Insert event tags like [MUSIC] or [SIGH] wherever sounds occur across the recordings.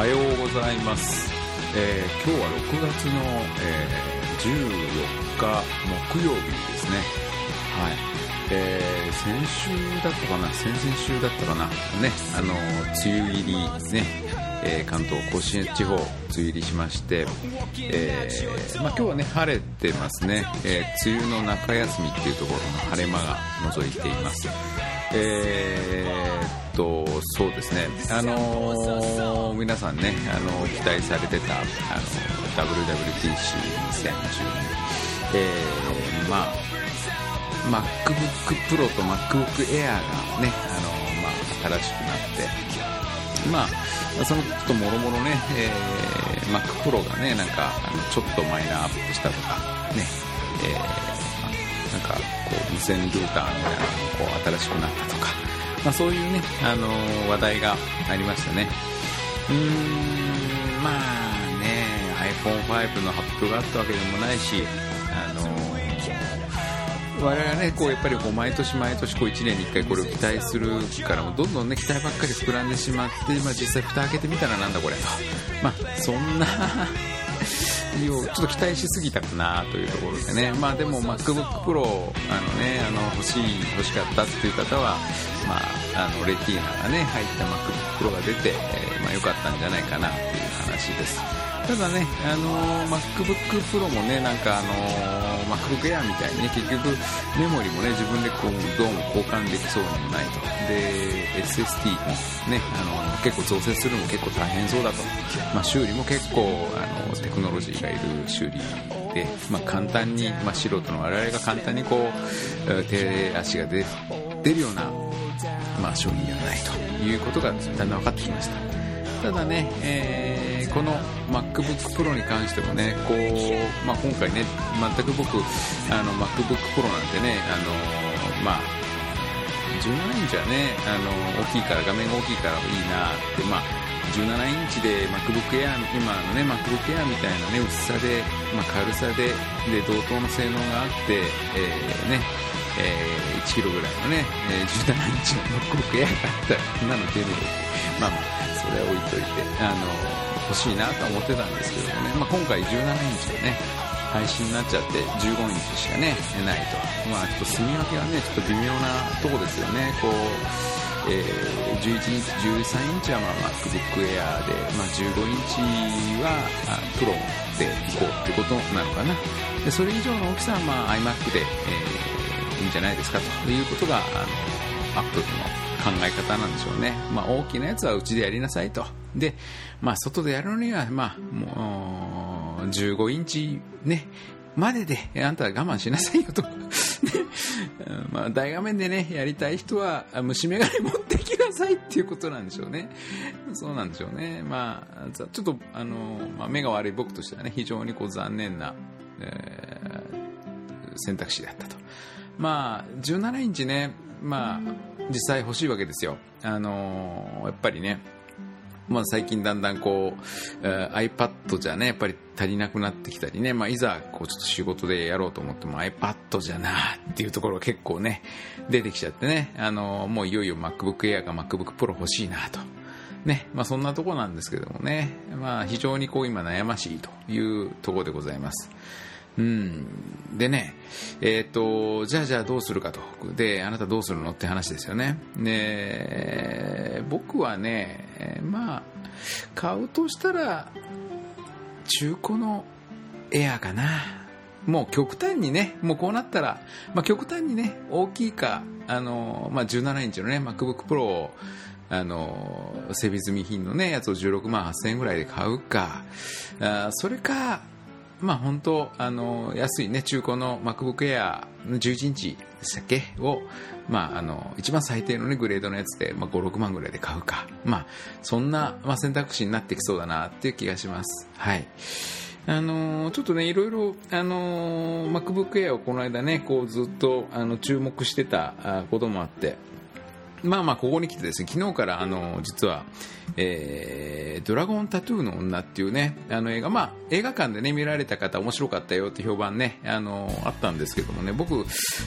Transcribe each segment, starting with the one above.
はようございます、えー今日は6月の、えー14日木曜日ですね。はい。えー先週だったかな？先々週だったかな？ねあの梅雨入りね、えー関東甲信地方梅雨入りしまして、えーまあ、今日はね晴れてますね、え梅雨の中休みっていうところの晴れ間が覗いています。えーとそうですね、あのー皆さんね、あの期待されてた、あの WWDC2012、えーまあ、MacBook Pro と MacBook Air がね、あのまあ、新しくなって、まあ、そのちょっともろもろね、えー Mac Pro がね、なんか、あのちょっとマイナーアップしたとか、ね、えーなんかこう無線ルーターみたいなのがこう新しくなった、まあ、そういうね、あのー話題がありましたね。うーんまあね iPhone5 の発表があったわけでもないしあのー我々はねこうやっぱりこう毎年毎年こう1年に1回これを期待するからもどんどんね期待ばっかり膨らんでしまって、まあ、実際蓋開けてみたらなんだこれと。まあそんな [LAUGHS] ちょっと期待しすぎたかなというところでね、まあ、でも MacBook Pro あの、ね、あの欲しい欲しかったっていう方は、まあ、あのレティーナが、ね、入った MacBook Pro が出て、えーまあ、良かったんじゃないかなっていう話です。ただね、あの MacBook Pro もねなんか、あの MacBook Air みたいにね結局メモリもね自分でこうどうも交換できそうにもないと。で SSD もねあの結構増設するのも結構大変そうだと、まあ、修理も結構あのテクノロジーがいる修理で、まあ、簡単に、まあ、素人の我々が簡単にこう手足が出るような、まあ、商品ではないということがだんだん分かってきました。ただね、えーこの MacBook Pro に関してもねこう、まあ、今回ね全く僕あの MacBook Pro なんてねあのまあ17インチはねあの大きいから画面が大きいからいいなってまあ17インチで MacBook Air 今のね MacBook Air みたいなね薄さで、まあ、軽さでで同等の性能があって、えーねえー1キロぐらいのね、えー17インチの MacBook Air があったらこんなの出るよまあまあそれは置いといてあの欲しいなとは思ってたんですけどもね、まあ、今回17インチでね配信になっちゃって15インチしかねないと。まあちょっと住み分けがねちょっと微妙なとこですよね。こうえー11インチ、13インチはまあ MacBook Air で、まあ、15インチはあプロでいこうってことなのかな。でそれ以上の大きさはまあ iMac で、えーじゃないですかということがあの Apple の考え方なんでしょうね、まあ、大きなやつはうちでやりなさいと。で、まあ、外でやるのには、まあ、もう15インチ、ね、までであんたは我慢しなさいよと、[LAUGHS] ねまあ、大画面で、ね、やりたい人は虫眼鏡持ってきなさいっていうことなんでしょうね。そうなんでしょうね、まあ、ちょっとあの、まあ、目が悪い僕としては、ね、非常にこう残念な、えー選択肢だったと。まあ、17インチね、まあ、実際欲しいわけですよ。あのーやっぱりね、まあ、最近だんだんこう、えー iPad じゃね、やっぱり足りなくなってきたりね、まあ、いざこうちょっと仕事でやろうと思っても iPad じゃなっていうところが結構ね、出てきちゃってね、あのーもういよいよ MacBook Air か MacBook Pro 欲しいなと。ね、まあそんなとこなんですけどもね、まあ非常にこう今悩ましいというところでございます。うん、でね、えっ、と、じゃあじゃあどうするかと。で、あなたどうするのって話ですよね。で、僕はね、まあ、買うとしたら、中古のエアかな。もう極端にね、もうこうなったら、まあ極端にね、大きいか、あの、まあ17インチのね、MacBook Pro を、あの、整備済み品のね、やつを16万8000円ぐらいで買うか、あそれか、まあ本当、あの、安いね、中古の MacBook Air の11インチでしたっけ？を、まああの、一番最低のね、グレードのやつで、まあ5、6万ぐらいで買うか。まあ、そんな、まあ、選択肢になってきそうだなっていう気がします。はい。あのちょっとね、いろいろ、あのー MacBook Air をこの間ね、こうずっと、あの、注目してたこともあって、まあまあ、ここに来てですね、昨日から、あの、実は、えー、ドラゴンタトゥーの女っていうね、あの映画、まあ、映画館でね、見られた方、面白かったよって評判ね、あの、あったんですけどもね、僕、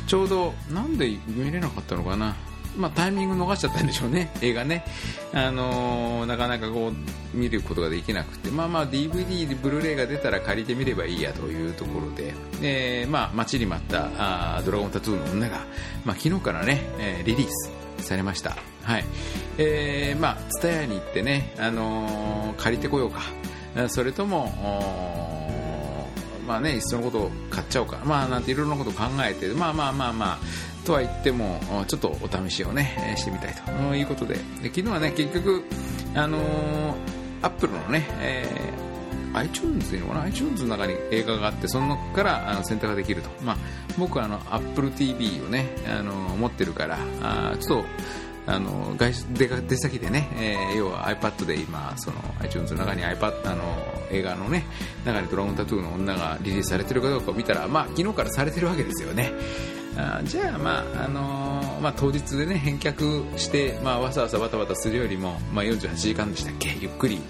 ちょうど、なんで見れなかったのかな。まあ、タイミング逃しちゃったんでしょうね、映画ね、あのー、なかなかこう見ることができなくて、まあまあ DVD、ブルーレイが出たら借りてみればいいやというところで、えー、まあ、待ちに待ったあドラゴンタトゥーの女が、まあ、昨日からね、えー、リリースされました。はい。えー、まあ、ツタヤに行ってね、あのー、借りてこようか。それとも、まあね、いっそのことを買っちゃおうか。まあ、なんていろんなことを考えて、まあまあまあまあ、とは言っても、ちょっとお試しをね、してみたいということで、で昨日はね、結局、あのー、アップルのね、えー、iTunes でいいのかな iTunes の中に映画があってその中からあの選択ができると、まあ、僕はあの Apple TV をねあの持ってるからあちょっとあの外出出先でね、えー、要は iPad で今その iTunes の中に iPad あの映画のね中にドラゴンタトゥーの女がリリースされてるかどうかを見たらまあ昨日からされてるわけですよね。あじゃあ、まああのー、まあ、当日で、ね、返却して、まあ、わざわざバタバタするよりも、まあ、48時間でしたっけ？ゆっくり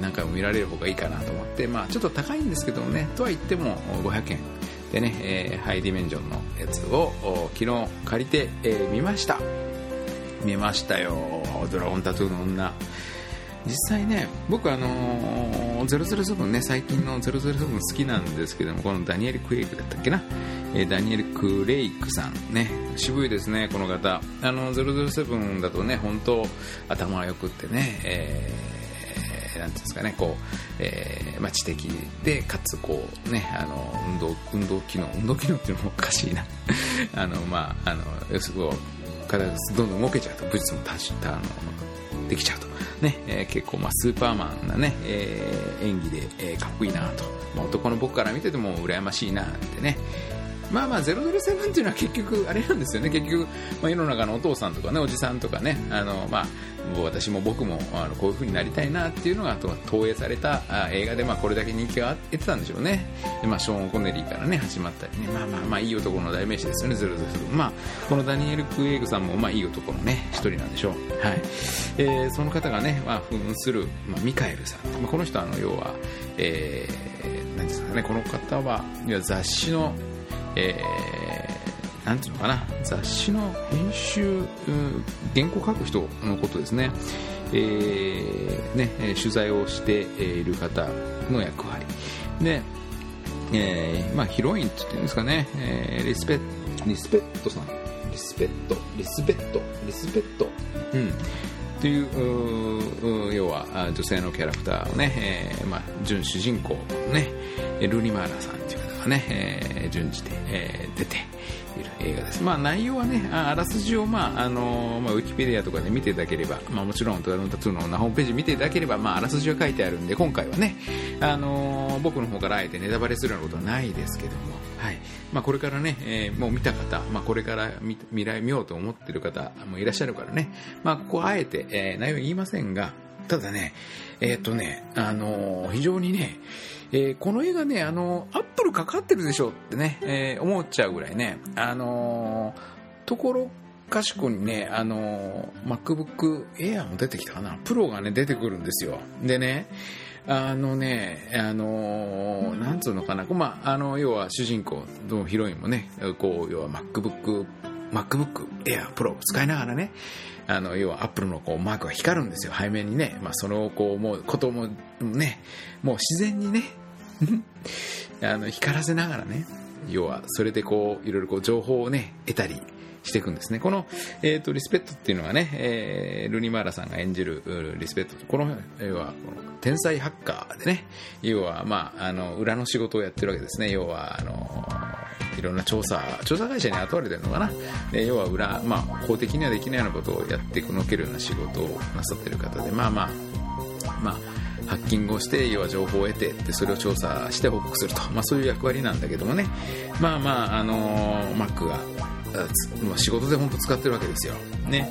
何回も見られる方がいいかなと思って、まあ、ちょっと高いんですけどもねとは言っても500円でね、えー、ハイディメンジョンのやつを昨日借りて、えー、ました。見ましたよ。ドラゴンタトゥーの女。実際ね僕あのー、007ね最近の007好きなんですけどもこのダニエル・クレイクだったっけな、えー、ダニエル・クレイクさんね。渋いですねこの方。あの007だとね本当頭がよくってね、えー、なんていうんですかねこう、えーまあ、知的でかつこうねあの運動運動機能運動機能っていうのもおかしいな。[LAUGHS] あのまああの要するにからどんどん動けちゃうと武術も達したあのできちゃうと。ね、えー、結構まあスーパーマンなね、えー、演技で、えー、かっこいいなと、まあ、男の僕から見てても羨ましいなってね、まあまあ007っていうのは結局あれなんですよね。結局、まあ、世の中のお父さんとかねおじさんとかねあの、まあ、私も僕もあのこういう風になりたいなっていうのが投影されたあ映画で、まあ、これだけ人気が得てたんでしょうね。で、まあ、ショーン・コネリーからね始まったりね。まあまあまあいい男の代名詞ですよね007まあこのダニエル・クエイグさんもまあいい男のね一人なんでしょう。はい、えー、その方がね、まあ、扮する、まあ、ミカエルさん、まあ、この人はあの要は、えー、何ですかねこの方はいや雑誌のえー、なんていうのかな、雑誌の編集、原稿書く人のことですね。えー、ね、取材をしている方の役割。で、えー、まあヒロインって言ってるんですかね、えー、リスペリスペットさん。リスペット、リスペット、リスペット。うん。という要は女性のキャラクターをね、えーまあ、準主人公のねルニマーラさんっていう方がね、えー、順次で、えー、出ている映画です。まあ内容はね、あらすじを、まああのまあ、ウィキペディアとかで見ていただければ、まあもちろん、ドラゴンタトゥーのホームページ見ていただければ、まああらすじは書いてあるんで、今回はね、あの僕の方からあえてネタバレするようなことはないですけども、はい。まあこれからね、えー、もう見た方、まあこれから見未来見ようと思っている方もいらっしゃるからね、まあここあえて、えー、内容言いませんが、ただね、えー、とね、あの非常にね、えー、この映画ね、あのアップルかかってるでしょってね、え、思っちゃうぐらいね、あの、ところかしこにね、あの MacBook Air も出てきたかな、プロがね、出てくるんですよ。でね、あのね、あのなんつうのかな、まあ、あの、要は主人公のヒロインもね、こう、要は MacBook MacBook Air Pro 使いながらね、あの、要はアップルのこうマークが光るんですよ、背面にね。まあ、その、こう、思う、こともね、もう自然にね、[LAUGHS] あの、光らせながらね、要は、それでこう、いろいろこう、情報をね、得たり、していくんですね。この、え、ー、と、リスペットっていうのがね、えー、ルニマーラさんが演じるリスペット。この、要は、天才ハッカーでね、要は、まあ、あの、裏の仕事をやってるわけですね。要は、あの、いろんな調査、調査会社に雇われてるのかな。で要は裏、まあ、法的にはできないようなことをやってこのけるような仕事をなさってる方で、まあまあ、まあ、ハッキングをして要は情報を得てでそれを調査して報告すると、まあ、そういう役割なんだけどもねまあまあ、あのー、マックがクが仕事で本当使ってるわけですよ。ね。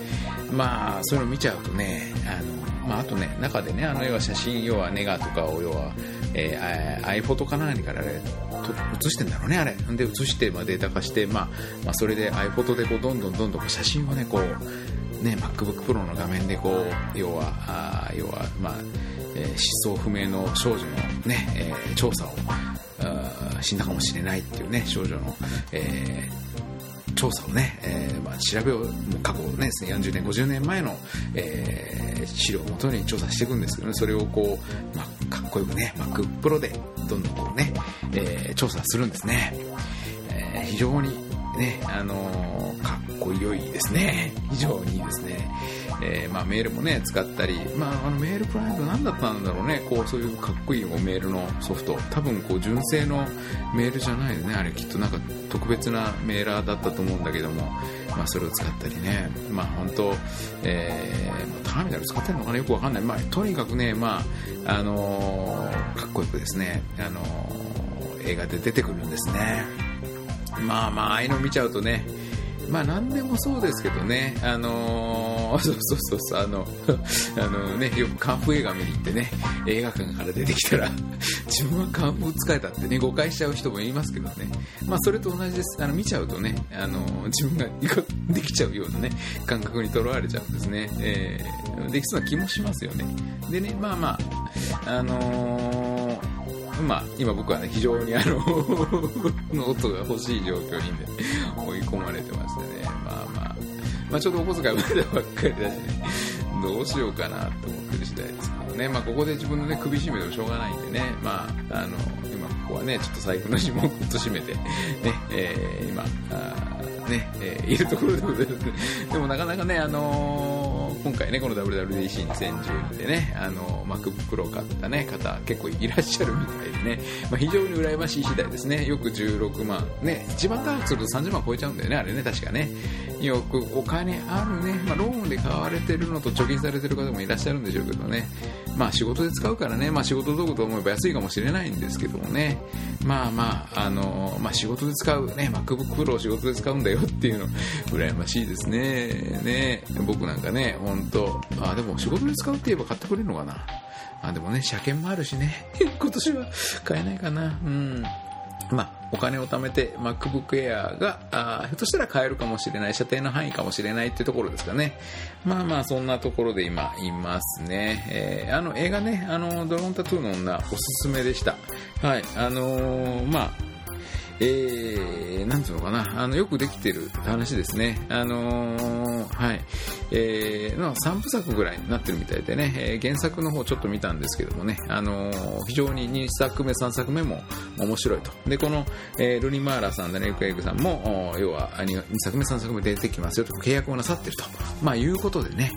まあ、そういうの見ちゃうとね、あの、まあ、あとね、中でね、あの、要は写真、要はネガとかを、要は、えー、iPhoto か何からあれ、写してんだろうね、あれ。で、写して、まあ、データ化して、まあ、まあ、それで iPhoto でこう、どんどんどんどん写真をね、こう、ね、MacBook Pro の画面でこう、要は、あ要は、まあ、えー、失踪不明の少女のね、えー、調査を、死んだかもしれないっていうね、少女の、えー調査をね、えーまあ、調べをもう過去ね40年50年前の、えー、資料をもとに調査していくんですけどねそれをこう、まあ、かっこよくね MacPro でどんどんこうね、えー、調査するんですね、えー、非常にね、あのー、かっこよいですね。非常にいいですね。えー、まあ、メールもね、使ったり、まあ、あのメールクライアント何だったんだろうね、こう、そういうかっこいいメールのソフト。多分、こう、純正のメールじゃないよね。あれ、きっとなんか特別なメーラーだったと思うんだけども、まあ、それを使ったりね、まあ、本当、えー、ターミナル使ってるのかな？よくわかんない。まあ、とにかくね、まあ、あのー、かっこよくですね、あのー、映画で出てくるんですね。まあまあ、ああいうの見ちゃうとね、まあ何でもそうですけどね、あのそうそうそうそう、あの、[LAUGHS] あのね、よくカンフー映画見に行ってね、映画館から出てきたら、[LAUGHS] 自分はカンフー使えたってね、誤解しちゃう人もいますけどね、まあそれと同じです。あの、見ちゃうとね、あの、自分が [LAUGHS] できちゃうようなね、感覚にとらわれちゃうんですね。えー、できそうな気もしますよね。でね、まあまあ、あのーまあ、今僕はね、非常にあのノートが欲しい状況にね、追い込まれてましてね、まあまあ、まあちょっとお小遣いまだばっかりだし、どうしようかなと思ってる次第ですけどね、まあここで自分のね、首絞めてもしょうがないんでね、まあ、あの、今ここはね、ちょっと財布の紐をぐっと締めて、ね、えー、今、あね、えー、いるところでございます。でもなかなかね、あのー今回ね、この WWDC2012 でね、あの、MacBook Pro 買ったね、方、結構いらっしゃるみたいでね、まあ、非常に羨ましい次第ですね。よく16万、ね、一番高くすると30万超えちゃうんだよね、あれね、確かね。よくお金あるね、まあ、ローンで買われてるのと貯金されてる方もいらっしゃるんでしょうけどね、まあ仕事で使うからね、まあ仕事道具と思えば安いかもしれないんですけどもね、まあまあ、あの、まあ仕事で使うね、MacBook Pro を仕事で使うんだよっていうの、羨ましいですね。ね、僕なんかね、本当あ、でも仕事で使うって言えば買ってくれるのかな。あ、でもね、車検もあるしね、[LAUGHS] 今年は買えないかな。うん。まあ、お金を貯めて MacBook Air が、あひょっとしたら買えるかもしれない、射程の範囲かもしれないっていうところですかね。まあまあ、そんなところで今、いますね。えー、あの、映画ね、あの、ドローンタトゥーの女、おすすめでした。はい、あのー、まあ、えー、なんつうのかな、あの、よくできてる話ですね。あのー、はい。えー、まあ、3部作ぐらいになってるみたいでね、えー、原作の方ちょっと見たんですけどもね、あのー、非常に2作目、3作目も面白いと。で、この、えー、ルニマーラさん、ダネル・クエイグさんも、要は2作目、3作目出てきますよと、契約をなさってると、まあ、いうことでね、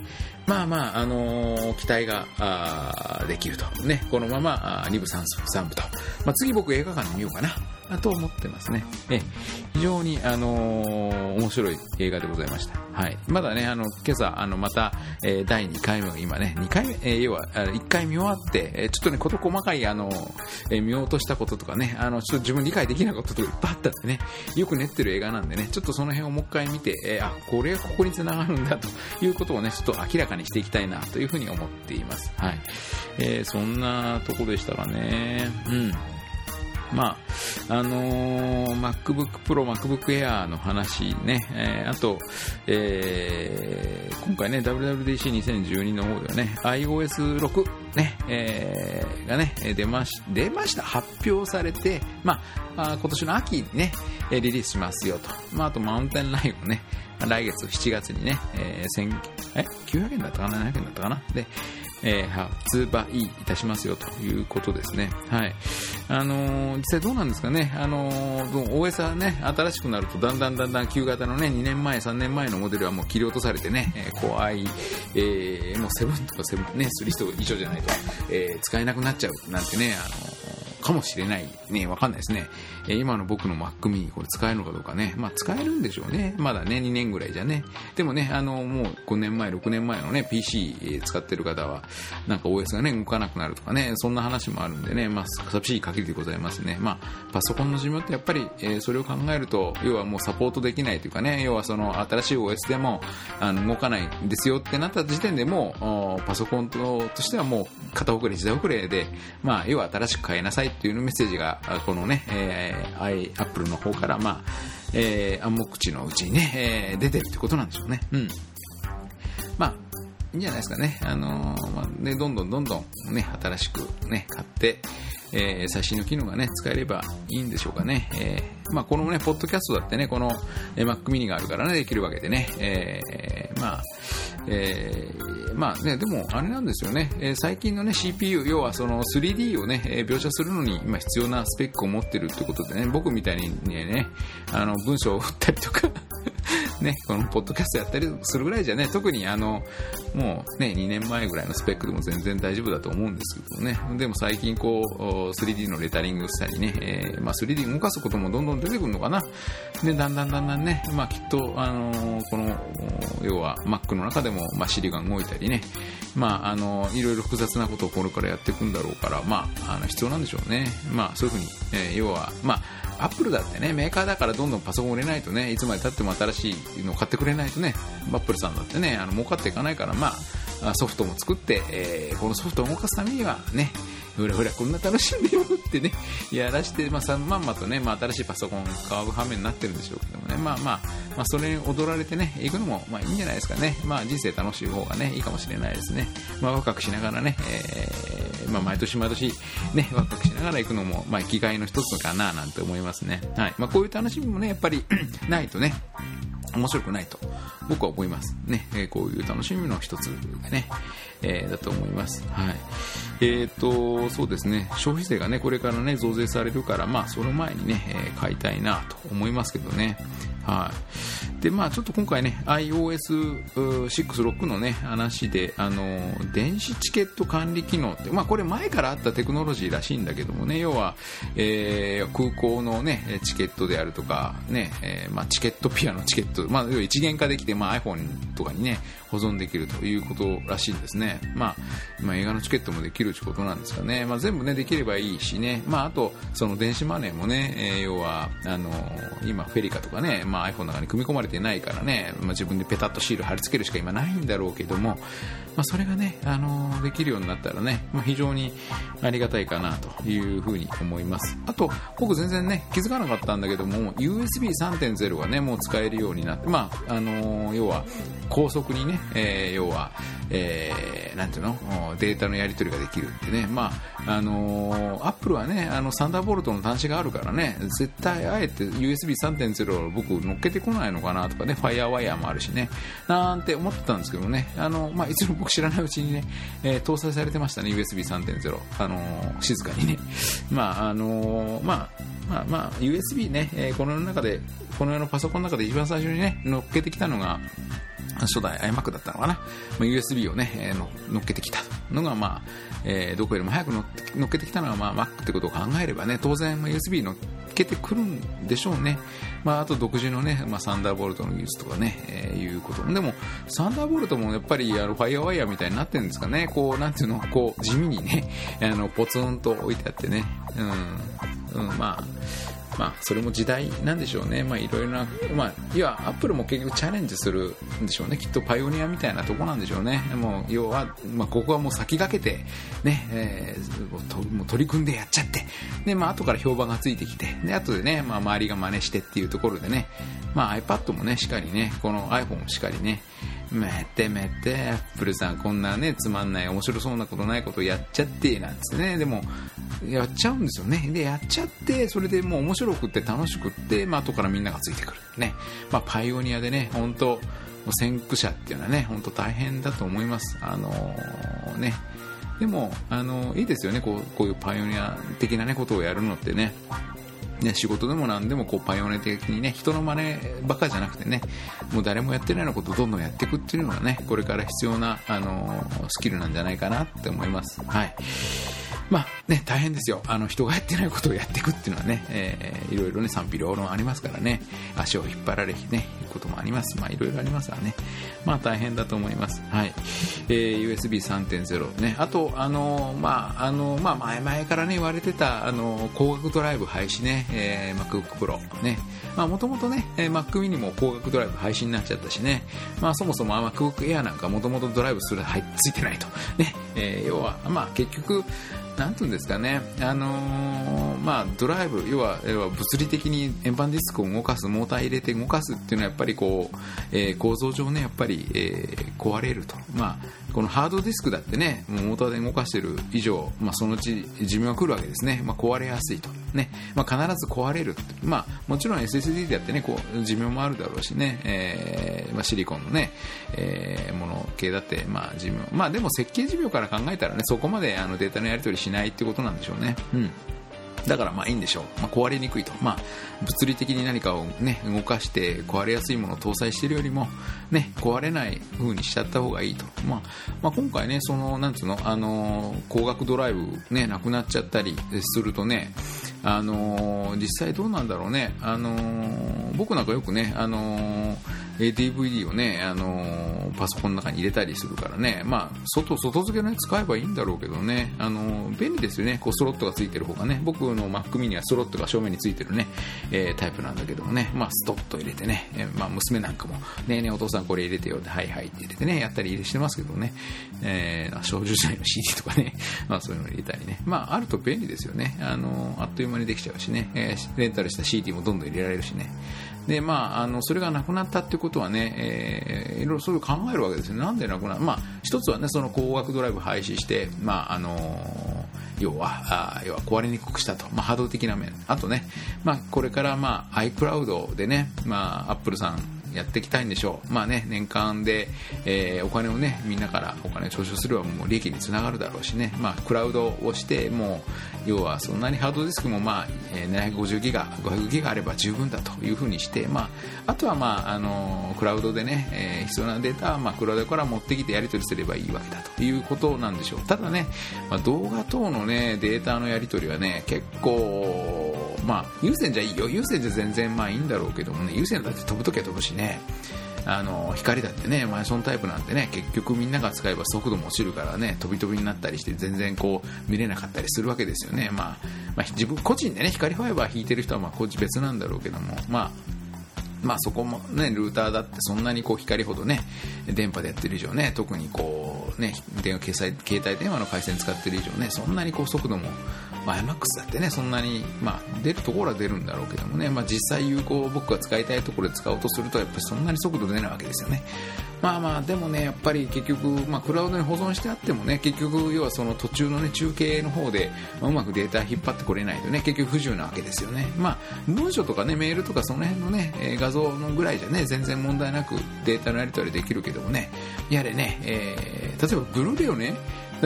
まあまあ、あの、期待があできると。ね、このまま2部、3部、3部と。まあ、次僕映画館で見ようかな。と思ってますね。え非常に、あのー、面白い映画でございました。はい。まだね、あの、今朝、あの、また、えー、第2回目を今ね、2回目、えー、要は、1回見終わって、えちょっとね、事細かい、あの、え見ようとしたこととかね、あの、ちょっと自分理解できないこととかいっぱいあったんでね、よく練ってる映画なんでね、ちょっとその辺をもう一回見て、えあ、これがここに繋がるんだということをね、ちょっと明らかにしていきたいなというふうに思っています。はい。えそんなとこでしたかね。うん。まあ、あのー、MacBook Pro、MacBook Air の話ね、えー、あと、えー、今回ね、WWDC2012 の方ではね、iOS6 ね、えー、がね、出まし、出ました、発表されて、まあ、あ今年の秋にね、リリースしますよと。まあ、あと、マウンテンラインをね、来月7月にね、えー、1900円だったかな ?700 円だったかな？で、えー、発売いたしますよということですね。はい。あのー、実際どうなんですかね。あのー、OS はね、新しくなるとだんだんだんだん旧型のね、2年前、3年前のモデルはもう切り落とされてね、えー、怖い、えー、もうセブンとかセブン、ね、3と以上じゃないと、えー、使えなくなっちゃうなんてね、あの、かもしれないね、わかんないですね。え今の僕の Mac mini これ使えるのかどうかね。まあ使えるんでしょうね。まだね、2年ぐらいじゃね。でもね、あの、もう5年前、6年前のね、PC 使ってる方は、なんか OS がね、動かなくなるとかね、そんな話もあるんでね、まあ寂しい限りでございますね。まあ、パソコンの寿命ってやっぱり、えー、それを考えると、要はもうサポートできないというかね、要はその新しい OS でも、あの、動かないんですよってなった時点でもパソコンとしてはもう、片遅れ、時代遅れで、まあ、要は新しく変えなさいっていうメッセージが、このね、えーえー、アップルの方から、まあ、えー、暗黙知のうちにね、えー、出てるってことなんでしょうね。うん。まあ、いいんじゃないですかね。あのー、まあ、ね、どんどんどんどんね、新しくね、買って、えー、最新の機能がね、使えればいいんでしょうかね。えー、まあ、このね、ポッドキャストだってね、この、え、Mac mini があるからね、できるわけでね、えー、まあ、えー、まあね、でもあれなんですよね、えー、最近のね CPU、要はその 3D をね、え、描写するのに今必要なスペックを持ってるってことでね、僕みたいにね、あの文章を打ったりとかね、このポッドキャストやったりするぐらいじゃね、特にあの、もうね、2年前ぐらいのスペックでも全然大丈夫だと思うんですけどね、でも最近こう、3D のレタリングしたりね、えー、まあ、3D 動かすこともどんどん出てくるのかな。で、だんだんだんだんね、まあ、きっと、あのー、この、要は Mac の中でも、まあ、Siri が動いたりね、まあ、あのいろいろ複雑なことをこれからやっていくんだろうから、まあ、あの必要なんでしょうね。まあ、そういうふうに、えー、要は、まあ、アップルだってね、メーカーだからどんどんパソコン売れないとね、いつまでたっても新しいのを買ってくれないとね、アップルさんだってね、あの儲かっていかないから、まあ、ソフトも作って、えー、このソフトを動かすためにはね、ほらほら、こんな楽しんでよってね、やらして、まあ、まんまとね、まあ、新しいパソコン買う羽目になってるんでしょうけどもね、まあまあ、まあ、それに踊られてね、行くのも、まあいいんじゃないですかね。まあ人生楽しい方がね、いいかもしれないですね。まあ若くしながらね、えー、まあ毎年毎年、ね、若くしながら行くのも、まあ生きがいの一つかな、なんて思いますね。はい。まあこういう楽しみもね、やっぱり [CLEARS THROAT] ないとね、面白くないと僕は思いますね、えー、こういう楽しみの一つでね、えー、だと思います。はい。えーと、そうですね、消費税がね、これからね、増税されるから、まあ、その前にね、えー、買いたいなと思いますけどね。はい。で、まあ、ちょっと今回ね、iOS6 のね、話で、あの、電子チケット管理機能って、まあ、これ前からあったテクノロジーらしいんだけどもね、要は、えー、空港のね、チケットであるとか、ね、えー、まあ、チケットピアのチケット、まあ、要は一元化できて、まあ、iPhone とかにね、保存できるということらしいんですね。まあ、まあ、映画のチケットもできるということなんですかね。まあ、全部ね、できればいいしね。まあ、あと、その電子マネーもね、えー、要は、あの、今、フェリカとかね、まあ、iPhone の中に組み込まれてないからね、まあ、自分でペタッとシール貼り付けるしか今ないんだろうけども、まあ、それがね、あの、できるようになったらね、まあ、非常にありがたいかなというふうに思います。あと、僕全然ね、気づかなかったんだけども、USB3.0 がね、もう使えるようになって、まあ、あの、要は、高速にね、えー、要は、えー、なんていうの？データのやり取りができるってね、まあ、あのー、アップルはね、あの、サンダーボルトの端子があるからね、絶対あえて USB3.0 を僕乗っけてこないのかなとかね、ファイアーワイヤーもあるしね、なんて思ってたんですけどね、あの、まあ、いつも僕知らないうちにね、えー、搭載されてましたね、USB3.0。あのー、静かにね。まあ、あのまあ、まあ、まあ、USB ね、えこの世の中で、この世のパソコンの中で一番最初にね、乗っけてきたのが、初代 iMac だったのかな、まあ、USB をね、えー、の乗っけてきたのが、まあえー、どこよりも早く乗っけてきたのが、まあ、Mac ってことを考えればね、当然、まあ、USB 乗っけてくるんでしょうね。まあ、あと独自のね、まあ、サンダーボルトの技術とかね、えー、いうこと。でも、サンダーボルトもやっぱり、あの、ファイアワイヤーみたいになってるんですかね。こう、なんていうの、こう、地味にね、あの、ポツンと置いてあってね。うん。うん、まあ、まあ、それも時代なんでしょうね。まあ、いろいろな、まあ、いや、アップルも結局チャレンジするんでしょうね。きっとパイオニアみたいなとこなんでしょうね。もう、要は、まあ、ここはもう先駆けて、ね、えー、もう取り組んでやっちゃって、で、まあ、後から評判がついてきて、で、後でね、まあ、周りが真似してっていうところでね、まあ、iPad もね、しっかりね、この iPhone もしっかりね、めてめて、アップルさんこんなね、つまんない、面白そうなことないことやっちゃって、なんつってね、でも、やっちゃうんですよね。で、やっちゃって、それでもう面白くって楽しくって、まあ後からみんながついてくる。ね。まあパイオニアでね、本当先駆者っていうのはね、本当大変だと思います。あのー、ね。でも、あのー、いいですよね、こう、こういうパイオニア的なね、ことをやるのってね。ね、仕事でも何でもこうパイオニア的にね、人の真似ばっかじゃなくてね、もう誰もやってないようなことをどんどんやっていくっていうのがね、これから必要な、あのー、スキルなんじゃないかなって思います。はい。まあね、大変ですよ。あの、人がやってないことをやっていくっていうのはね、えー、いろいろね、賛否両論ありますからね、足を引っ張られね、いうこともあります。まあ、いろいろありますわね。まあ、大変だと思います。はい。えー、USB3.0 ね。あと、あの、まあ、あの、まあ、前々からね、言われてた、あの、光学ドライブ廃止ね、えー、MacBook Pro ね。まあ、もともとね、えー、Mac mini も光学ドライブ廃止になっちゃったしね、まあ、そもそも MacBook Air なんかもともとドライブする、はい、ついてないと。ね、えー、要は、まあ、結局、なんていうんですかね、あのー、まあ、ドライブ要は要は物理的に円盤ディスクを動かすモーター入れて動かすっていうのはやっぱりこう、えー、構造上ねやっぱり、えー、壊れると、まあ、このハードディスクだってねモーターで動かしている以上、まあ、そのうち寿命が来るわけですね、まあ、壊れやすいと、ね。まあ、必ず壊れる、まあ、もちろん SSD であってねこう寿命もあるだろうしね、えーまあ、シリコンのね、えー、もの系だって、まあ、寿命。まあでも設計寿命から考えたらねそこまであのデータのやり取りしないってことなんでしょうね。うん。だからまあいいんでしょう、まあ、壊れにくいと、まあ、物理的に何かを、ね、動かして壊れやすいものを搭載しているよりも、ね、壊れない風にしちゃった方がいいと、まあまあ、今回ねそのなんつうの、あの高額ドライブ、ね、なくなっちゃったりするとねあの実際どうなんだろうね、あの僕なんかよくね、あの DVD をね、あのパソコンの中に入れたりするからね、まあ、外、外付けのやつ使えばいいんだろうけどね、あの便利ですよね、こうスロットがついてる方がね、僕の Mac mini はスロットが正面についてるね、えー、タイプなんだけどもね、まあ、ストッと入れてね、えー、まあ、娘なんかも、ねえねえお父さんこれ入れてよって、はいはいって入れてね、やったり入れしてますけどね、えー、少女時代の CD とかね、まあ、そういうの入れたりね、まあ、あると便利ですよね、あのあっという間にできちゃうしね、えー、レンタルした CD もどんどん入れられるしね、で、まあ、あの、それがなくなったってことはね、えー、いろいろそういう考えるわけですよ。なんでなくなる？まあ、一つはね、その高額ドライブ廃止して、まあ、あのー要はあ要は壊れにくくしたと、まあ、波動的な面。あとね、まあ、これから、まあ、iCloud でね、まあ、Apple さんやっていきたいんでしょう。まあね、年間で、えー、お金をね、みんなからお金を徴収すればもう利益につながるだろうしね、まあ、クラウドをして、もう、要はそんなにハードディスクもまあ、えー、750ギガ、500ギガあれば十分だというふうにして、まあ、あとはまあ、あのー、クラウドでね、えー、必要なデータはまあ、クラウドから持ってきてやり取りすればいいわけだということなんでしょう。ただね、まあ、動画等のね、データのやり取りはね、結構、まあ、有線じゃいいよ。有線じゃ全然まあいいんだろうけどもね、有線だって飛ぶときは飛ぶしね、あの光だってねマンションタイプなんてね結局みんなが使えば速度も落ちるからね飛び飛びになったりして全然こう見れなかったりするわけですよね、まあ、まあ、自分個人でね光ファイバー引いてる人はまあ別なんだろうけども。まあまあそこもね、ルーターだってそんなにこう光ほどね、電波でやってる以上ね、特にこうね、電話携帯携帯電話の回線使ってる以上ね、そんなにこう速度も、まあ、MAX だってね、そんなに、まあ出るところは出るんだろうけどもね、まあ実際有効僕が使いたいところで使おうとすると、やっぱりそんなに速度出ないわけですよね。まあまあ、でもね、やっぱり結局、まあクラウドに保存してあってもね、結局、要はその途中のね、中継の方で、まあ、うまくデータ引っ張ってこれないとね、結局不自由なわけですよね。まあ、文書とかね、メールとかその辺のね、画像のぐらいじゃね、全然問題なくデータのやり取りできるけどもね、やれね、えー、例えばブルーレイをね、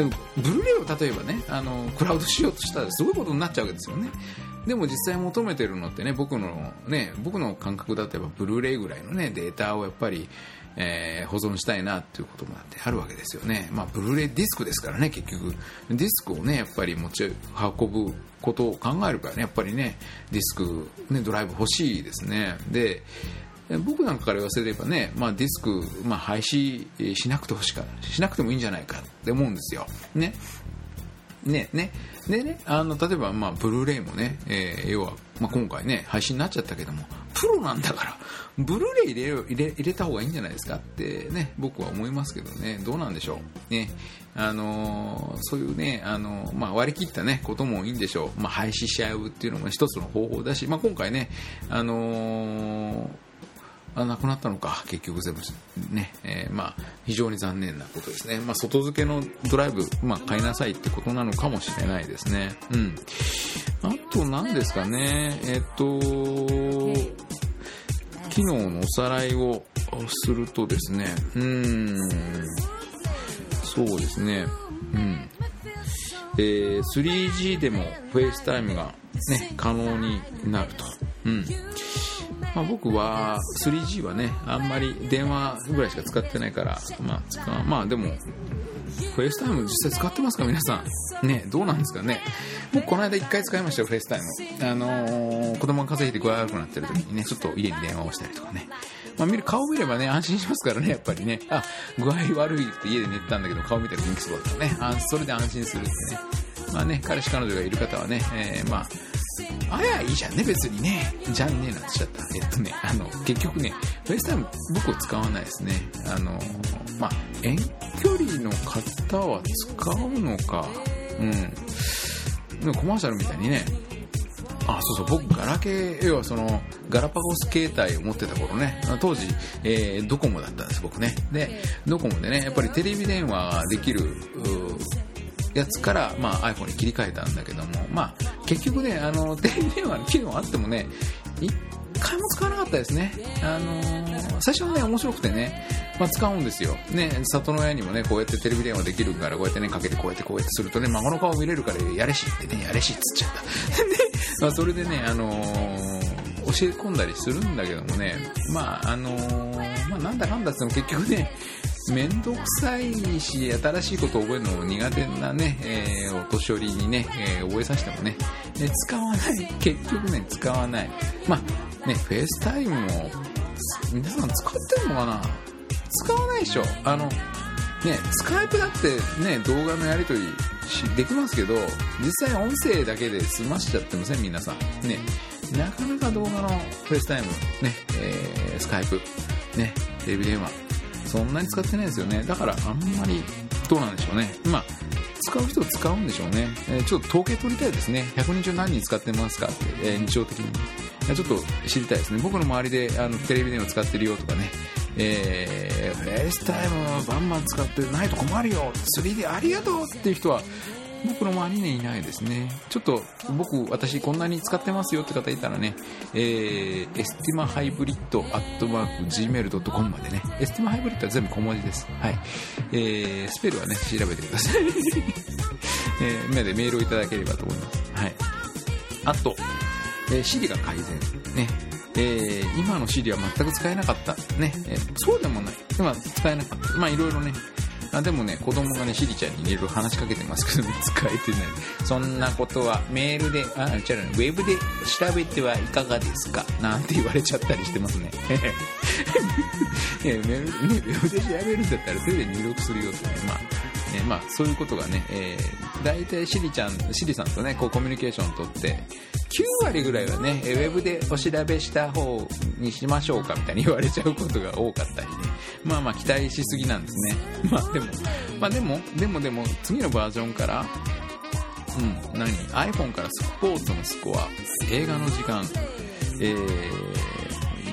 ブルーレイを例えばね、あの、クラウドしようとしたらすごいことになっちゃうわけですよね。でも実際求めてるのってね、僕のね、僕の感覚だとやっぱブルーレイぐらいのね、データをやっぱり、えー、保存したいなっていうこともあってあるわけですよね。まあ、ブルーレイディスクですからね、結局。ディスクをね、やっぱり持ち運ぶことを考えるからね、やっぱりね、ディスク、ね、ドライブ欲しいですね。で、僕なんかから言わせればね、まあ、ディスク、まあ、廃止しなくてほしかしなくてもいいんじゃないかって思うんですよ。ね。ね、ね。でね、あの、例えば、まあ、ブルーレイもね、えー、要は、まあ、今回ね、配信になっちゃったけども、プロなんだから、ブルーレイ入れ入れ入れた方がいいんじゃないですか？ってね、僕は思いますけどね、どうなんでしょう？ね、あのー、そういうね、あのー、まあ、割り切ったね、こともいいんでしょう。まあ、廃止しちゃうっていうのも一つの方法だし、まあ、今回ね、あのーあなくなったのか、結局全部ね、えー、まあ、非常に残念なことですね。まあ、外付けのドライブ、まあ、買いなさいってことなのかもしれないですね。うん。あと、何ですかね、えっと、機能のおさらいをするとですね、うん、そうですね、うん。えー、3G でも FaceTime がね、可能になると。うん。まあ、僕は 3G はねあんまり電話ぐらいしか使ってないから、まあ、まあでも FaceTime 実際使ってますか？皆さん。ねどうなんですかね？僕この間1回使いましたよ FaceTime。あのー、子供が風邪ひいて具合悪くなってる時にねちょっと家に電話をしたりとかね。まあ、見る顔見ればね安心しますからねやっぱりね。あ具合悪いって家で寝てたんだけど顔見たら元気そうだったね。あそれで安心するってね。まあね彼氏彼女がいる方はね、えー、まああやいいじゃんね、別にね。じゃんねえなんしちゃった。えっとね、あの、結局ね、 FaceTime 僕は使わないですね。あの、まあ、遠距離の方は使うのか。うん。でもコマーシャルみたいにねあそうそう僕ガラケー要はそのガラパゴス携帯を持ってた頃ね当時、えー、ドコモだったんです僕ねでドコモでねやっぱりテレビ電話できるやつから、まあ、iPhone に切り替えたんだけども、まあ、結局ねあのテレビ電話の機能あってもね一回も使わなかったですね、あのー、最初はね面白くてねまあ、使うんですよ。ね、里の親にもね、こうやってテレビ電話できるから、こうやってね、かけてこうやってこうやってするとね、孫の顔見れるから、やれしってね、やれしっつっちゃった。[LAUGHS] で、まあ、それでね、あのー、教え込んだりするんだけどもね、まあ、あのー、まあ、なんだかんだっても結局ね、めんどくさいし、新しいことを覚えるの苦手なね、えー、お年寄りにね、えー、覚えさせてもね、ね、使わない。[LAUGHS] 結局ね、使わない。まあ、ね、 FaceTime も、皆さん使ってるのかな？使わないでしょ。あのねスカイプだってね動画のやり取りできますけど実際音声だけで済ましちゃってません？皆さん。ねなかなか動画の FaceTime ね、えー、スカイプねテレビ電話そんなに使ってないですよね。だからあんまりどうなんでしょうね。まあ使う人は使うんでしょうね、えー、ちょっと統計取りたいですね。100人中何人使ってますかって、えー、日常的に。ちょっと知りたいですね。僕の周りであのテレビ電話使ってるよとかね。えー、 FaceTime バンバン使ってないと困るよ。3D ありがとうっていう人は僕の周りにいないですね。ちょっと僕、私こんなに使ってますよって方いたらね、えー、エスティマハイブリッドアットマーク gmail.com までね、エスティマハイブリッドは全部小文字です。はい。えー、スペルはね、調べてください。[LAUGHS] えー、みんなでメールをいただければと思います。はい。あと、えー、 Siri が改善。ね。えー、今の Siri は全く使えなかった。ね、えー、そうでもない。今使えなかった。まあいろいろね。あでもね、子供がね、シリちゃんにいろいろ話しかけてますけど、ね、[LAUGHS] 使えてない。そんなことはメールで、あ、違う、ウェブで調べてはいかがですか？なんて言われちゃったりしてますね。[LAUGHS] メール、ね、ウェブで調べるんだったら手で入力するよってね、まあ、ね、まあ、そういうことがね、えー、大体シリちゃん、シリさんとね、こうコミュニケーションをとって、9割ぐらいはね、ウェブでお調べした方にしましょうかみたいに [LAUGHS] 言われちゃうことが多かったりね。まあまあ期待しすぎなんですね。[LAUGHS] まあでも、まあでも、でもでも、次のバージョンから、うん、何 ?iPhone からスポーツのスコア、映画の時間、えー、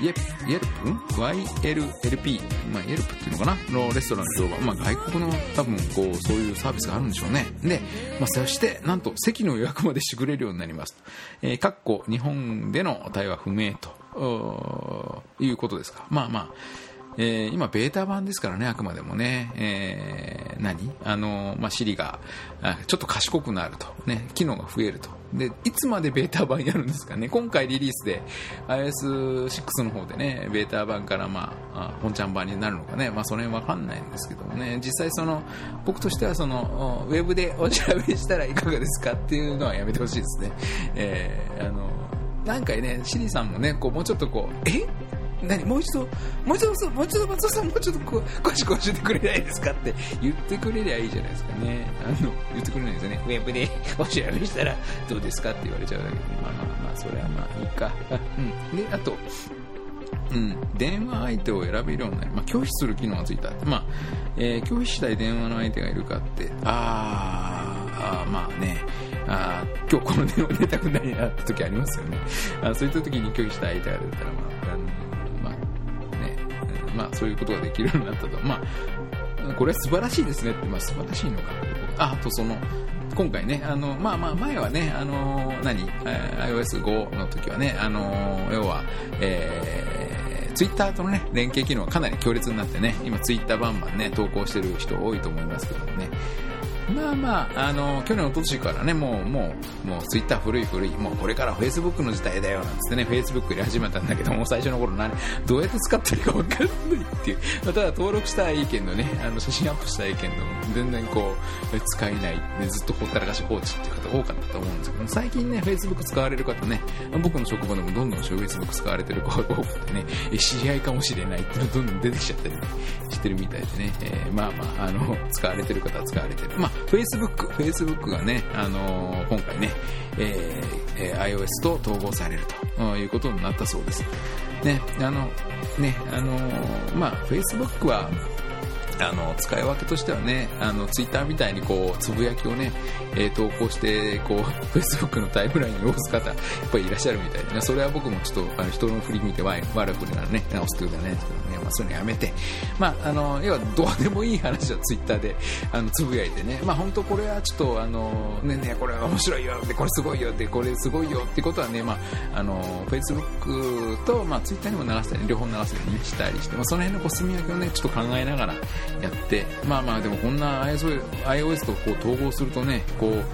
イエルプ ?YLLP、まあ、イエルプっていうのかな？のレストランの評判。まあ、外国の多分、こう、そういうサービスがあるんでしょうね。で、まあ、そして、なんと、席の予約までしてくれるようになります。えー、かっこ、日本での対話不明と、いうことですか。まあまあ、えー、今、ベータ版ですからね、あくまでもね、えー、何？あの、まあ、シリが、ちょっと賢くなると、ね、機能が増えると。で、いつまでベータ版やるんですかね。今回リリースで iOS6 の方でね、ベータ版からまあ、本ちゃん版になるのかね、まあ、その辺わかんないんですけどもね、実際その、僕としてはその、ウェブでお調べしたらいかがですかっていうのはやめてほしいですね。えー、あの、何回ね、シリさんもね、こう、もうちょっとこう、え？何もう一度、もう一度、もう一度松尾さん、もうちょっとこ詳しく教えてくれないですかって言ってくれりゃいいじゃないですかね。あの、言ってくれないですよね。ウェブで [LAUGHS] お調べしたらどうですかって言われちゃうだけで、まあまあまあ、それはまあいいか。うん。で、あと、うん、電話相手を選べるようになり、まあ、拒否する機能がついた。まあ、えー、拒否したい電話の相手がいるかって、あー、あまあね、あ今日この電話出たくないなって時ありますよね。あそういった時に拒否したい相手が出たら、まあ、まあ、そういうことができるようになったと。まあ、これは素晴らしいですね。って、まあ、素晴らしいのかなあ、とその、今回ね、あの、まあまあ前はね、あの、何、iOS5 の時はね、あの、要は、えー、ツイッターとのね、連携機能がかなり強烈になってね、今ツイッターバンバンね、投稿してる人多いと思いますけどもね、まあまあ、あの、去年、おととしからね、もう、もう、もう、ツイッター古い古い、もうこれからフェイスブックの時代だよ、なんつってね、フェイスブックで始めたんだけども、最初の頃何、どうやって使ってるかわかんないっていう。まあ、ただ、登録したい意見のね、あの、写真アップしたい意見の、全然こう、使えない、で、ずっとほったらかし放置っていう方多かったと思うんですけど最近ね、フェイスブック使われる方ね、僕の職場でもどんどんフェイスブック使われてる子が多くてね、知り合いかもしれないっていうのどんどん出てきちゃったり、ね、してるみたいでね、えー、まあまあ、あの、使われてる方は使われてる。まあ、フェイスブック、Facebook がね、あのー、今回ね、えー、iOS と統合されるということになったそうです。ね、あの、ね、あのー、まあ、Facebook は、あの使い分けとしてはねあのツイッターみたいにこうつぶやきをね、えー、投稿してこうフェイスブックのタイムラインに押す方やっぱりいらっしゃるみたいで、それは僕もちょっとあの人の振り見て悪くならね直すというかね、まあ、そういうのやめて、まあ、あの要はどうでもいい話はツイッターであのつぶやいてね、まあ、本当これはちょっとあのねねこれ面白いよでこれすごいよでこれすごいよってことはね、まあ、あのフェイスブックと、まあ、ツイッターにも流したり両方流すようにしたりして、まあ、その辺のこう住み分けをねちょっと考えながらやってまあまあでもこんな iOS とこう統合するとねこう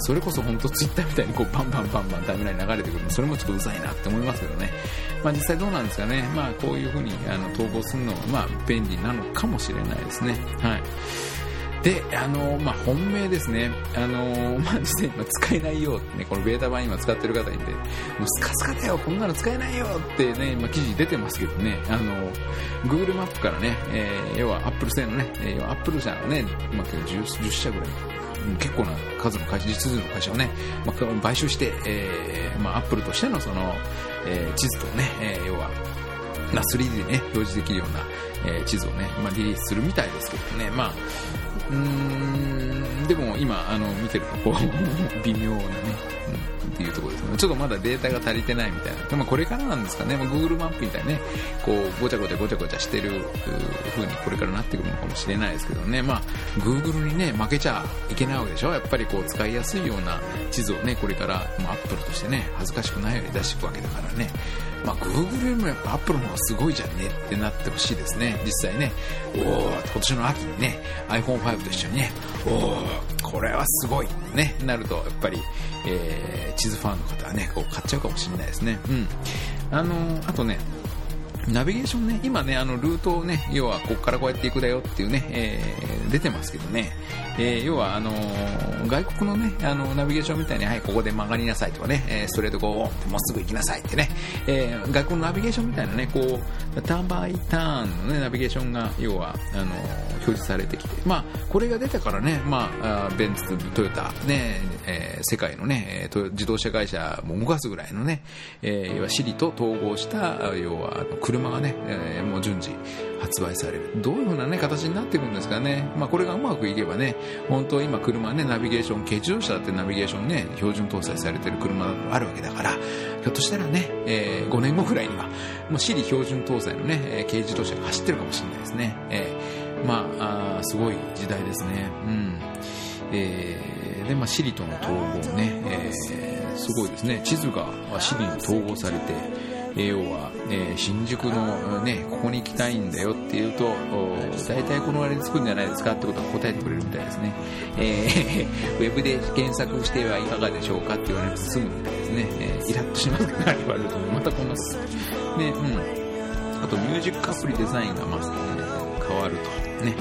それこそ本当ツイッターみたいにこうバンバンバンバンタイムライン流れてくるのそれもちょっとうざいなって思いますけどね、まあ、実際どうなんですかね、まあ、こういうふうにあの統合するのはまあ便利なのかもしれないですね。はい。で、あのまあ、本命ですね。あの [LAUGHS] まあ、実際今使えないよってね、このベータ版今使ってる方いて、もうスカスカだよ、こんなの使えないよってね、今記事出てますけどね、あの Google マップからね、えー、要は Apple 製のね、えー、Apple 社のね、まあ、10, 10社ぐらい結構な数の会社、実数の会社をね、まあ、買収して、えー、まあ、アップルとしてのその、えー、地図とね、えー、要は、まあ、3D でね、表示できるような、えー、地図をね、まあ、リリースするみたいですけどね、まあ、うーん、でも今、あの、見てると、こう、[LAUGHS] 微妙なね、うん、っていうところですね。ちょっとまだデータが足りてないみたいな。でもこれからなんですかね、まあ、Google マップみたいにね、こう、ごちゃごちゃごちゃごちゃしてる風にこれからなってくるのかもしれないですけどね、まあ、Google にね、負けちゃいけないわけでしょやっぱりこう、使いやすいような地図をね、これから、まあ、Apple としてね、恥ずかしくないように出していくわけだからね。まあ、Google よりもやっぱ Apple の方がすごいじゃんね？ってなってほしいですね。実際ね、おお今年の秋にね、iPhone5 と一緒にね、おおこれはすごいね、なると、やっぱり、えー、地図ファンの方はね、こう買っちゃうかもしれないですね。うん。あのー、あとね、ナビゲーションね、今ね、あの、ルートをね、要はここからこうやって行くだよっていうね、えー、出てますけどね、えー、要はあのー、外国のね、あの、ナビゲーションみたいに、はい、ここで曲がりなさいとかね、え、ストレートこう、まっすぐ行きなさいってね、えー、外国のナビゲーションみたいなね、こう、ターンバイターンのね、ナビゲーションが、要は、あの、表示されてきて、まあ、これが出たからね、まあ、ベンツ、トヨタ、ね、えー、世界のね、自動車会社も動かすぐらいのね、えー、要はシリと統合した、要は、車がね、えー、もう順次発売される。どういう風なね、形になっていくんですかね。まあ、これがうまくいけばね、本当今車ね、ナビゲーション、軽自動車だってナビゲーションね、標準搭載されてる車があるわけだから、ひょっとしたらね、えー、5年後ぐらいには、もうシリ標準搭載のね、軽自動車が走ってるかもしれないですね。えー、まああ、すごい時代ですね。うん。えー、で、まあ、シリとの統合ね、えー、すごいですね。地図がシリに統合されて、要は、えー、新宿のね、ここに行きたいんだよっていうと、大体このあれで作るんじゃないですかってことは答えてくれるみたいですね。えー、[LAUGHS] ウェブで検索してはいかがでしょうかって言われると済むみたいですね。えー、イラッとしますけど、ね、言われると、またこんなこと。で、うん。あと、ミュージックアプリデザインがまず、ね、変わると。ね。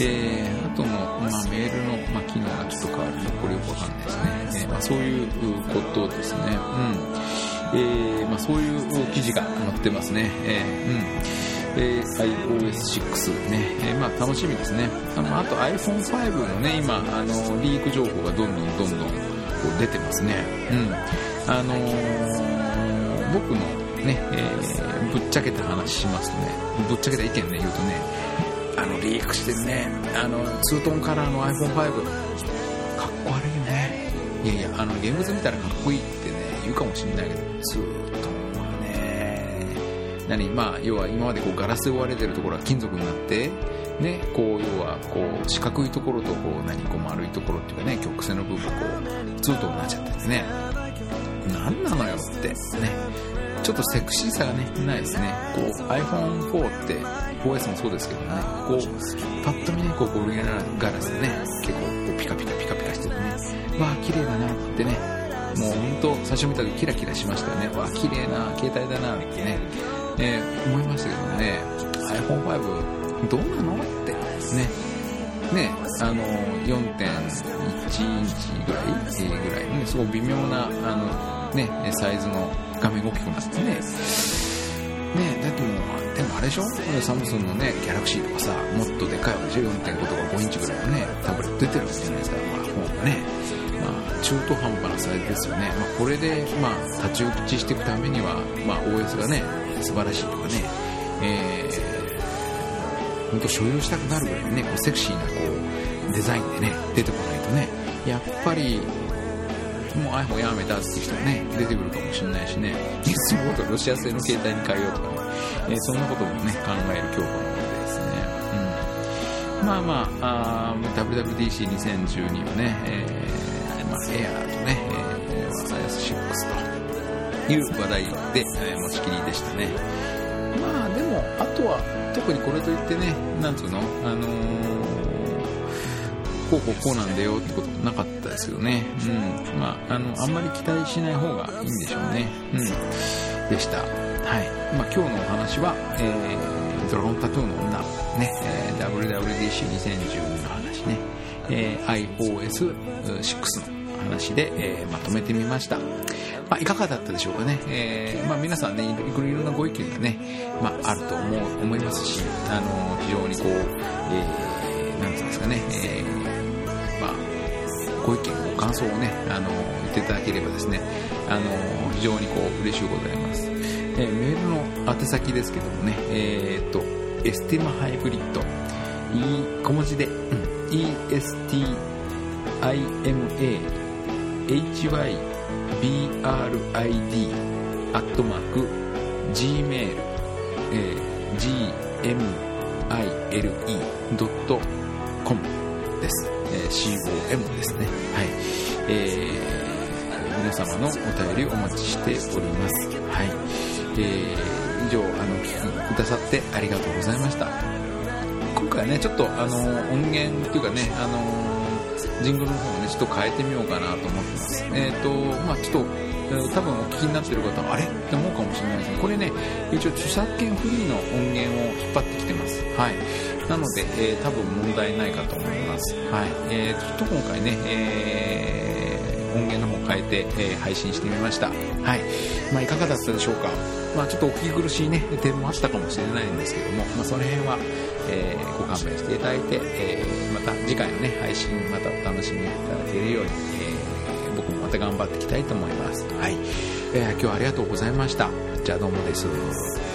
えー、あとの、まあ、メールの、まあ、機能がちょっと変わるこれよくわかんないですね。えー、まあ、そういうことですね。うん。えー、まあ、そういう記事が載ってますね。えー、うん。えー、iOS6 ね、えー、まあ楽しみですね。あの、あと iPhone5 のね、今、あの、リーク情報がどんどんどんどんこう出てますね。うん。あのー、僕のね、えー、ぶっちゃけた話しますとね、ぶっちゃけた意見ね、言うとね、あの、リークしてるね、あの、ツートンカラーの iPhone5、かっこ悪いよね。いやいや、あの、ゲームズ見たらかっこいいってね、言うかもしれないけど、ずっとはね、何、まあ、要は今までこうガラスで覆われてるところが金属になって、ね、こう、要は、こう、四角いところと、こう、何、こう丸いところっていうかね、曲線の部分がこう、ツートになっちゃってですね。何なのよって、ね。ちょっとセクシーさがね、ないですね。こう、iPhone4 って、4S もそうですけどね、こう、パッと見ね、こう、ゴルゲラガラスでね、結構、こう、ピカピカピカピカしててね、わあ、綺麗だなってね、もう本当、最初見た時キラキラしましたよね。わ、綺麗な携帯だな、ってね、えー、思いましたけどね、iPhone5 どうなのって、ね。ね、あの、4.1インチぐらい、えー、ぐらいね、すごい微妙な、あの、ね、サイズの画面が大きくなってね。ね、だってもう、でもあれでしょ？サムスンのね、ギャラクシーとかさ、もっとでかいわけでしょ ?4.5 とか5インチぐらいのね、タブレット出てるわけじゃないですか、まあ、本がね。中途半端なサイズですよね、まあ、これで、まあ、太刀打ちしていくためには、まあ、OS がね素晴らしいとかね、え本当所有したくなるぐらいねこうセクシーなこうデザインでね出てこないとねやっぱりもう iPhone やめたっていう人がね出てくるかもしれないしねいっそのことロシア製の携帯に変えようとかね、えー、そんなこともね考える今日この頃ですね、うん、まあまああ WWDC2012 はね、えー、エアーとね、えー、6という話題で、えー、持ちきりでしたねまあでもあとは特にこれといってねなんつうの？あのーこうこうこうなんだよってことなかったですよね。うん。まあ、あの、あんまり期待しない方がいいんでしょうね。うん。でした。はい。まあ、今日のお話は、えー、ドラゴンタトゥーの女、ね、えー、WWDC2012 の話ね、えー、iOS6 の話で、えー、まとめてみました。まあ、いかがだったでしょうかね。えー、まあ、皆さんね、いろいろなご意見がね、まあ、あると思う、思いますし、あの、非常にこう、えー、なんていうんですかね、えーご意見、ご感想をね、あの、言っていただければですね、あの、非常にこう、嬉しゅうございます。えー、メールの宛先ですけどもね、えー、っと、エスティマハイブリッド、E、小文字で、うん、ESTIMA HYBRID アットマーク gmail、えー、gmile.com です。え COM ですね。はい。えー、皆様のお便りお待ちしております。はい。えー、以上、あの、聞きくださってありがとうございました。今回はね、ちょっと、あの、音源っていうかね、あの、ジングルの方をね、ちょっと変えてみようかなと思ってます。えっ、ー、と、まあちょっと、多分お聞きになってる方は、あれ？って思うかもしれないですけど、これね、一応著作権フリーの音源を引っ張ってきてます。はい。なので、えー、多分問題ないかと思います。はい。えー、ちょっと今回ね、えー、音源の方変えて、えー、配信してみました。はい。まあ、いかがだったでしょうか？まあ、ちょっとお聞き苦しいね、点もあったかもしれないんですけども、まあ、その辺は、えー、ご勘弁していただいて、えー、また次回のね、配信、またお楽しみいただけるように、えー、僕もまた頑張っていきたいと思います。はい。えー、今日はありがとうございました。じゃあどうもです。